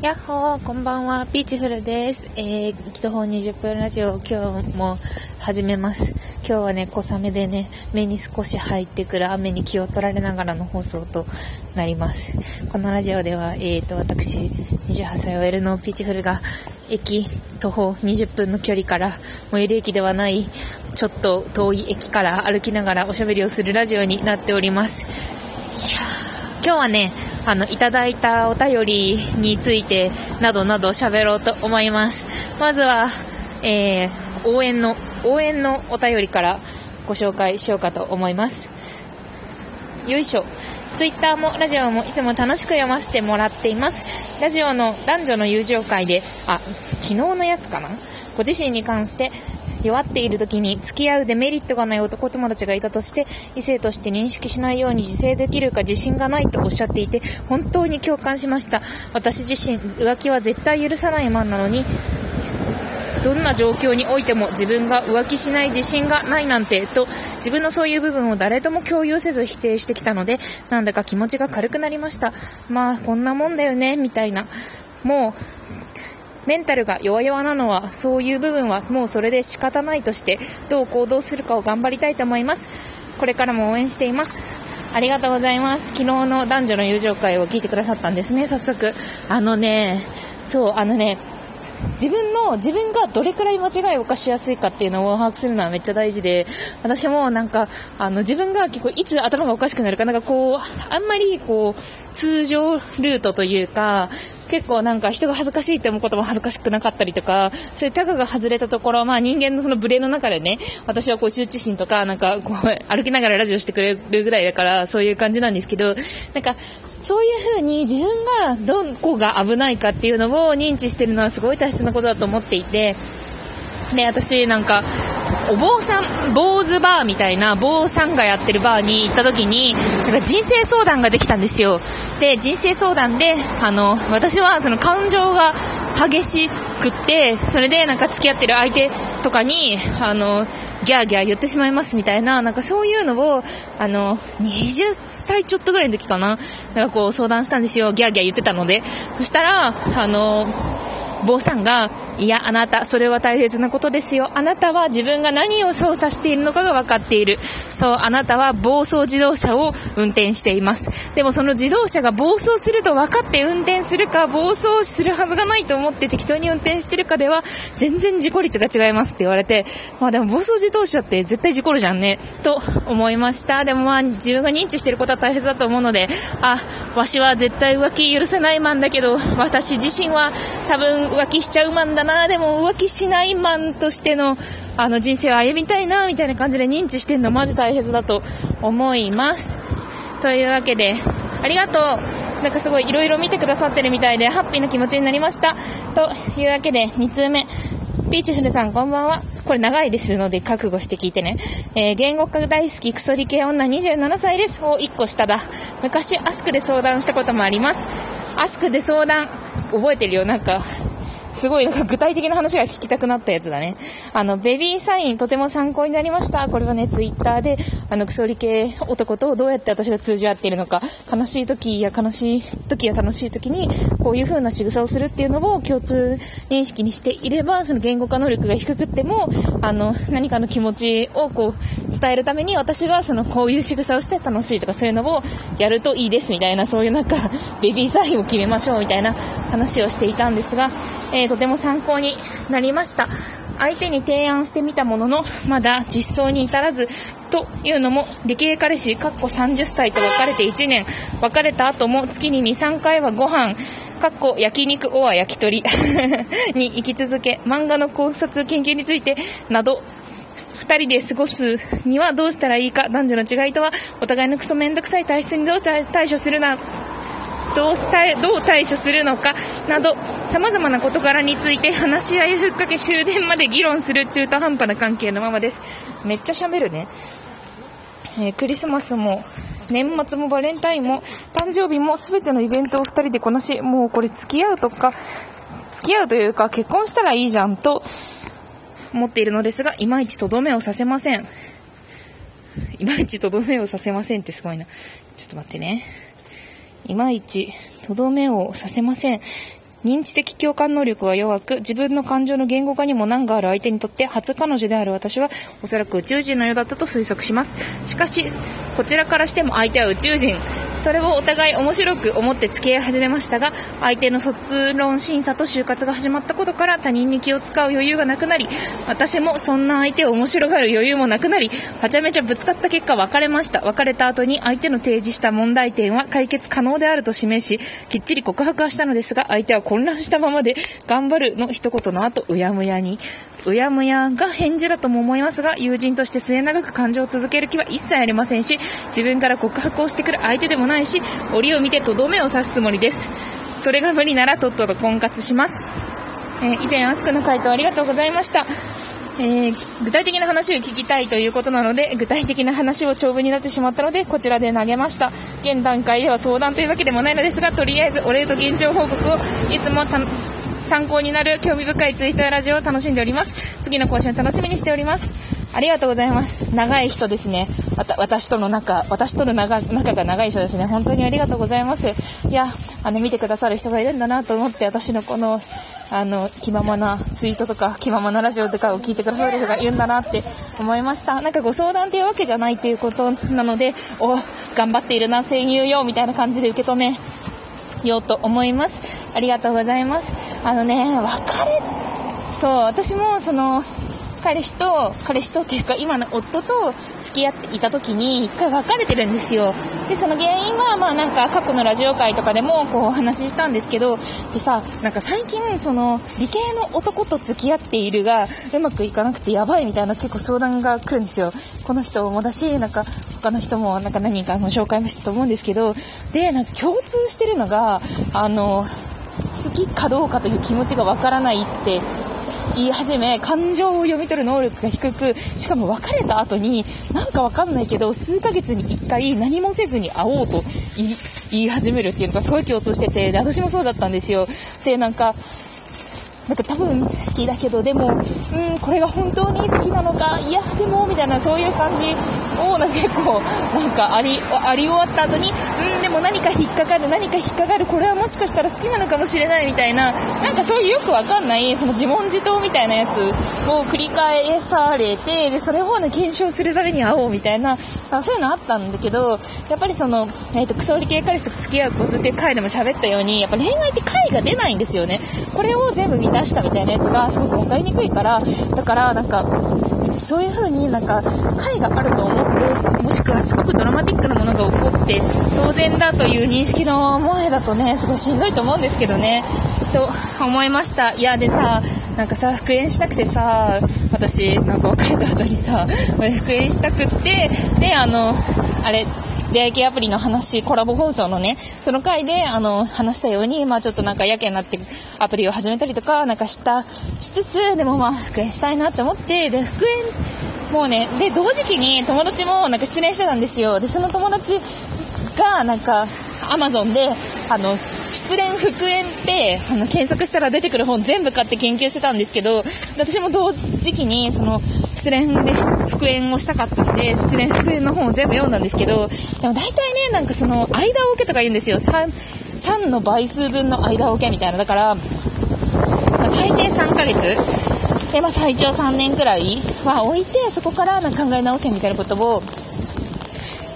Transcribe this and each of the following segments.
やっほー、こんばんは、ピーチフルです。えー、一本20分ラジオ、今日も始めます。今日はね、小雨でね、目に少し入ってくる雨に気を取られながらの放送となります。このラジオでは、えーと、私、28歳 OL のピーチフルが、駅、徒歩20分の距離から、最寄り駅ではない、ちょっと遠い駅から歩きながらおしゃべりをするラジオになっております。いや今日はね、あの、いただいたお便りについて、などなど喋ろうと思います。まずは、えー、応援の、応援のお便りからご紹介しようかと思います。よいしょ。ツイッターもラジオもいつも楽しく読ませてもらっています。ラジオの男女の友情会で、あ、昨日のやつかな？ご自身に関して弱っている時に付き合うデメリットがない男友達がいたとして異性として認識しないように自制できるか自信がないとおっしゃっていて本当に共感しました。私自身浮気は絶対許さないマンなのにどんな状況においても自分が浮気しない自信がないなんてと自分のそういう部分を誰とも共有せず否定してきたのでなんだか気持ちが軽くなりました。まあこんなもんだよねみたいな。もうメンタルが弱々なのはそういう部分はもうそれで仕方ないとしてどう行動するかを頑張りたいと思います。これからも応援しています。ありがとうございます。昨日の男女の友情会を聞いてくださったんですね。早速。あのねそうあのね自分の、自分がどれくらい間違いを犯しやすいかっていうのを把握するのはめっちゃ大事で、私もなんか、あの、自分が結構いつ頭がおかしくなるか、なんかこう、あんまりこう、通常ルートというか、結構なんか人が恥ずかしいって思うことも恥ずかしくなかったりとか、そういうタガが外れたところ、まあ人間のそのブレの中でね、私はこう羞恥心とか、なんかこう歩きながらラジオしてくれるぐらいだから、そういう感じなんですけど、なんかそういう風に自分がどこが危ないかっていうのを認知してるのはすごい大切なことだと思っていて、で、私なんか、お坊さん、坊主バーみたいな坊さんがやってるバーに行った時に、なんか人生相談ができたんですよ。で、人生相談で、あの、私はその感情が激しくって、それでなんか付き合ってる相手とかに、あの、ギャーギャー言ってしまいますみたいな、なんかそういうのを、あの、20歳ちょっとぐらいの時かな、なんかこう相談したんですよ。ギャーギャー言ってたので。そしたら、あの、坊さんが、いや、あなた、それは大切なことですよ。あなたは自分が何を操作しているのかが分かっている。そう、あなたは暴走自動車を運転しています。でもその自動車が暴走すると分かって運転するか、暴走するはずがないと思って適当に運転してるかでは、全然事故率が違いますって言われて、まあでも暴走自動車って絶対事故るじゃんね、と思いました。でもまあ自分が認知してることは大切だと思うので、あ、わしは絶対浮気許せないマンだけど、私自身は多分浮気しちゃうマンだな、でも浮気しないマンとしての、あの人生を歩みたいな、みたいな感じで認知してるのマジ大切だと思います。というわけで、ありがとう。なんかすごい色々見てくださってるみたいで、ハッピーな気持ちになりました。というわけで、2通目。ピーチフルさん、こんばんは。これ長いですので、覚悟して聞いてね。えー、言語化大好き、クソリ系女27歳です。お、1個下だ。昔、アスクで相談したこともあります。アスクで相談、覚えてるよ。なんか、すごいなんか具体的な話が聞きたくなったやつだね。あの、ベビーサインとても参考になりました。これはね、ツイッターで、あの、クソリ系男とどうやって私が通じ合っているのか、悲しい時や悲しい時や楽しい時に、こういう風な仕草をするっていうのを共通認識にしていれば、その言語化能力が低くっても、あの、何かの気持ちをこう、伝えるために私がその、こういう仕草をして楽しいとかそういうのをやるといいですみたいな、そういうなんか、ベビーサインを決めましょうみたいな話をしていたんですが、えー、とても参考になりました。相手に提案してみたものの、まだ実装に至らず、というのも、理系彼氏、かっこ30歳と別れて1年、別れた後も月に2、3回はご飯、かっこ焼肉オア焼き鳥。に行き続け、漫画の考察研究についてなど、二人で過ごすにはどうしたらいいか、男女の違いとは、お互いのクソめんどくさい体質にどう対処するな、どうどう対処するのかなど様々な事柄について話し合いふっかけ終電まで議論する中途半端な関係のままです。めっちゃ喋るね、えー、クリスマスも年末もバレンタインも誕生日も全てのイベントを2人でこなしもうこれ付き合うとか付き合うというか結婚したらいいじゃんと思っているのですがいまいちとどめをさせません。いまいちとどめをさせませんってすごいな。ちょっと待ってね。いまいちとどめをさせません。認知的共感能力が弱く、自分の感情の言語化にも難がある相手にとって初彼女である私は、おそらく宇宙人のようだったと推測します。しかし、こちらからしても相手は宇宙人。それをお互い面白く思って付き合い始めましたが、相手の卒論審査と就活が始まったことから他人に気を使う余裕がなくなり、私もそんな相手を面白がる余裕もなくなり、はちゃめちゃぶつかった結果別れました。別れた後に相手の提示した問題点は解決可能であると示し、きっちり告白はしたのですが、相手は混乱したままで、頑張るの一言の後、うやむやに。うやむやが返事だとも思いますが、友人として末永く感情を続ける気は一切ありませんし、自分から告白をしてくる相手でもないし、折を見てとどめを刺すつもりです。それが無理ならとっとと婚活します。えー、以前アスクの回答ありがとうございました。えー、具体的な話を聞きたいということなので、具体的な話を長文になってしまったので、こちらで投げました。現段階では相談というわけでもないのですが、とりあえずお礼と現状報告をいつも参考になる興味深いツイッターラジオを楽しんでおります。次の更新を楽しみにしております。ありがとうございます。長い人ですね。私との仲、私との仲仲が長い人ですね。本当にありがとうございます。いや、あの、見てくださる人がいるんだなと思って、私のこの、あの、気ままなツイートとか、気ままなラジオとかを聞いてくださる人がいるんだなって思いました。なんかご相談っていうわけじゃないっていうことなので、お、頑張っているな、声優よ、みたいな感じで受け止めようと思います。ありがとうございます。あのね、別れ、そう、私もその、彼氏と、彼氏とっていうか今の夫と付き合っていた時に一回別れてるんですよ。で、その原因はまあなんか過去のラジオ界とかでもこうお話ししたんですけど、でさ、なんか最近その理系の男と付き合っているがうまくいかなくてやばいみたいな結構相談が来るんですよ。この人もだし、なんか他の人もなんか何人かの紹介もしたと思うんですけど、で、なんか共通してるのが、あの、好きかどうかという気持ちがわからないって言い始め、感情を読み取る能力が低く、しかも別れた後に、なんかわかんないけど、数ヶ月に1回何もせずに会おうと言い始めるっていうのがすごい共通してて、で、私もそうだったんですよ。で、なんか、なんか多分好きだけど、でも、うん、これが本当に好きなのか、いや、でも、みたいな、そういう感じを、なんか結構、なんかあり、あり終わった後に、うん、でも何か引っかかる、何か引っかかる、これはもしかしたら好きなのかもしれないみたいな、なんかそういうよくわかんない、その自問自答みたいなやつを繰り返されて、で、それをね、検証するために会おうみたいな、あそういうのあったんだけど、やっぱりその、えっ、ー、と、クソリ系彼氏と付き合うコツっていう回でも喋ったように、やっぱ恋愛って回が出ないんですよね。これを全部見出したみたいなやつがすごく分かりにくいから、だからなんか、そういう風になんか、回があると思って、もしくはすごくドラマティックなものが起こって当然だという認識の前だとね、すごいしんどいと思うんですけどね、と思いました。いや、でさ、なんかさ、復縁したくてさ、私、なんか別れた後にさ、復縁したくって、で、あの、あれ、出会い系アプリの話、コラボ放送のね、その回で、あの、話したように、まあちょっとなんかやけになってアプリを始めたりとか、なんかした、しつつ、でもまあ復縁したいなって思って、で、復縁、もうね、で、同時期に友達もなんか失恋してたんですよ。で、その友達が、なんか、アマゾンで、あの、失恋復縁って、あの、検索したら出てくる本全部買って研究してたんですけど、私も同時期に、その、失恋で復縁をしたかったので、失恋復縁の本を全部読んだんですけど、でも大体ね、なんかその、間を置けとか言うんですよ。3、3の倍数分の間を置けみたいな。だから、まあ、最低3ヶ月で、まあ、最長3年くらいは置いて、そこからなんか考え直せみたいなことを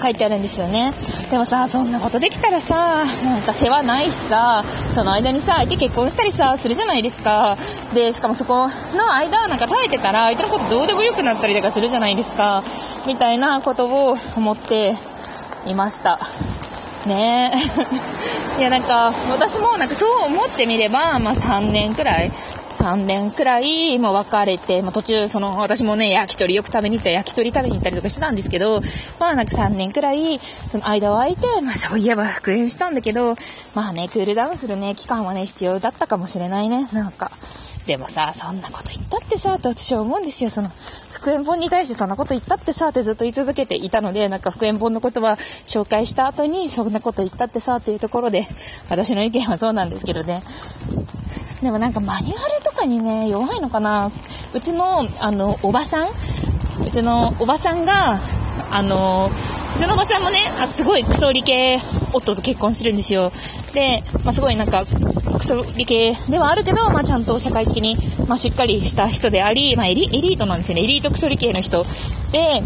書いてあるんですよね。でもさ、そんなことできたらさ、なんか世話ないしさ、その間にさ、相手結婚したりさ、するじゃないですか。で、しかもそこの間、なんか耐えてたら、相手のことどうでもよくなったりとかするじゃないですか。みたいなことを思っていました。ねえ。いや、なんか、私もなんかそう思ってみれば、まあ3年くらい3年くらい、まあ、別れて、まあ、途中、その、私もね、焼き鳥よく食べに行った焼き鳥食べに行ったりとかしてたんですけど、まあ、なんか3年くらい、その間を空いて、まあ、そういえば復縁したんだけど、まあね、クールダウンするね、期間はね、必要だったかもしれないね、なんか。でもさ、そんなこと言ったってさ、って私は思うんですよ。その、復縁本に対してそんなこと言ったってさ、ってずっと言い続けていたので、なんか復縁本のことは紹介した後に、そんなこと言ったってさ、っていうところで、私の意見はそうなんですけどね。でもなんかマニュアルかにね、弱いのかな。うちの、あの、おばさんうちのおばさんが、あの、うちのおばさんもね、あすごいクソリ系夫と結婚してるんですよ。で、まあ、すごいなんか、クソ理系ではあるけど、まあ、ちゃんと社会的に、まあ、しっかりした人であり、まあ、エリエリートなんですよね。エリートクソ理系の人。で、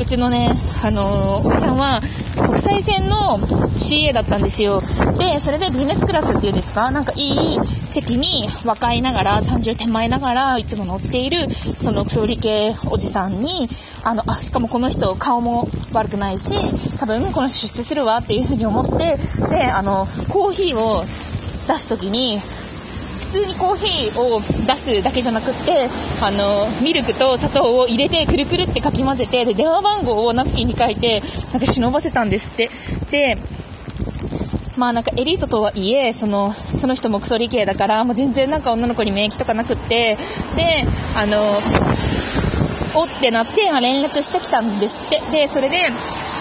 うちのね、あのー、おばさんは、国際線の CA だったんですよ。で、それでビジネスクラスっていうんですか？なんかいい席に若いながら、30手前ながら、いつも乗っている、その総理系おじさんに、あの、あ、しかもこの人顔も悪くないし、多分この人出世するわっていうふうに思って、で、あの、コーヒーを出すときに、通にコーヒーを出すだけじゃなくって、あの、ミルクと砂糖を入れてくるくるってかき混ぜて、で、電話番号をナプキンに書いて、なんか忍ばせたんですって。で、まあなんかエリートとはいえ、その、その人もクソ理系だから、もう全然なんか女の子に免疫とかなくって、で、あの、おってなって、まあ、連絡してきたんですって。で、それで、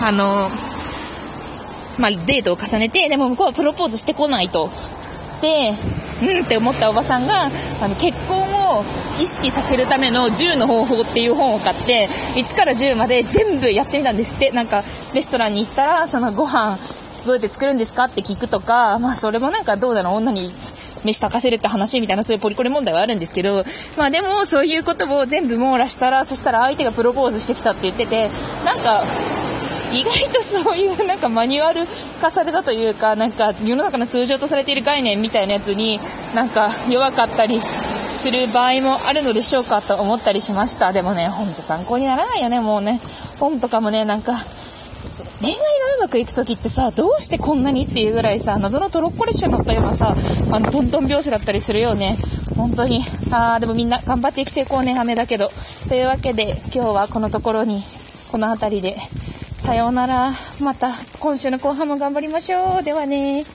あの、まあ、デートを重ねて、でも向こうはプロポーズしてこないと。で、うんって思ったおばさんが、あの、結婚を意識させるための10の方法っていう本を買って、1から10まで全部やってみたんですって。なんか、レストランに行ったら、そのご飯、どうやって作るんですかって聞くとか、まあそれもなんかどうだろう、女に飯炊かせるって話みたいなそういうポリコレ問題はあるんですけど、まあでもそういうことを全部網羅したら、そしたら相手がプロポーズしてきたって言ってて、なんか、意外とそういうなんかマニュアル化されたというか、なんか世の中の通常とされている概念みたいなやつになんか弱かったりする場合もあるのでしょうかと思ったりしました。でもね、ほんと参考にならないよね、もうね。本とかもね、なんか、恋愛がうまくいく時ってさ、どうしてこんなにっていうぐらいさ、謎のトロッコ列車乗ったようなさ、あの、トントン拍子だったりするよね。本当に。あー、でもみんな頑張って生きていこうね、雨だけど。というわけで、今日はこのところに、この辺りでさようなら。また今週の後半も頑張りましょう。ではね。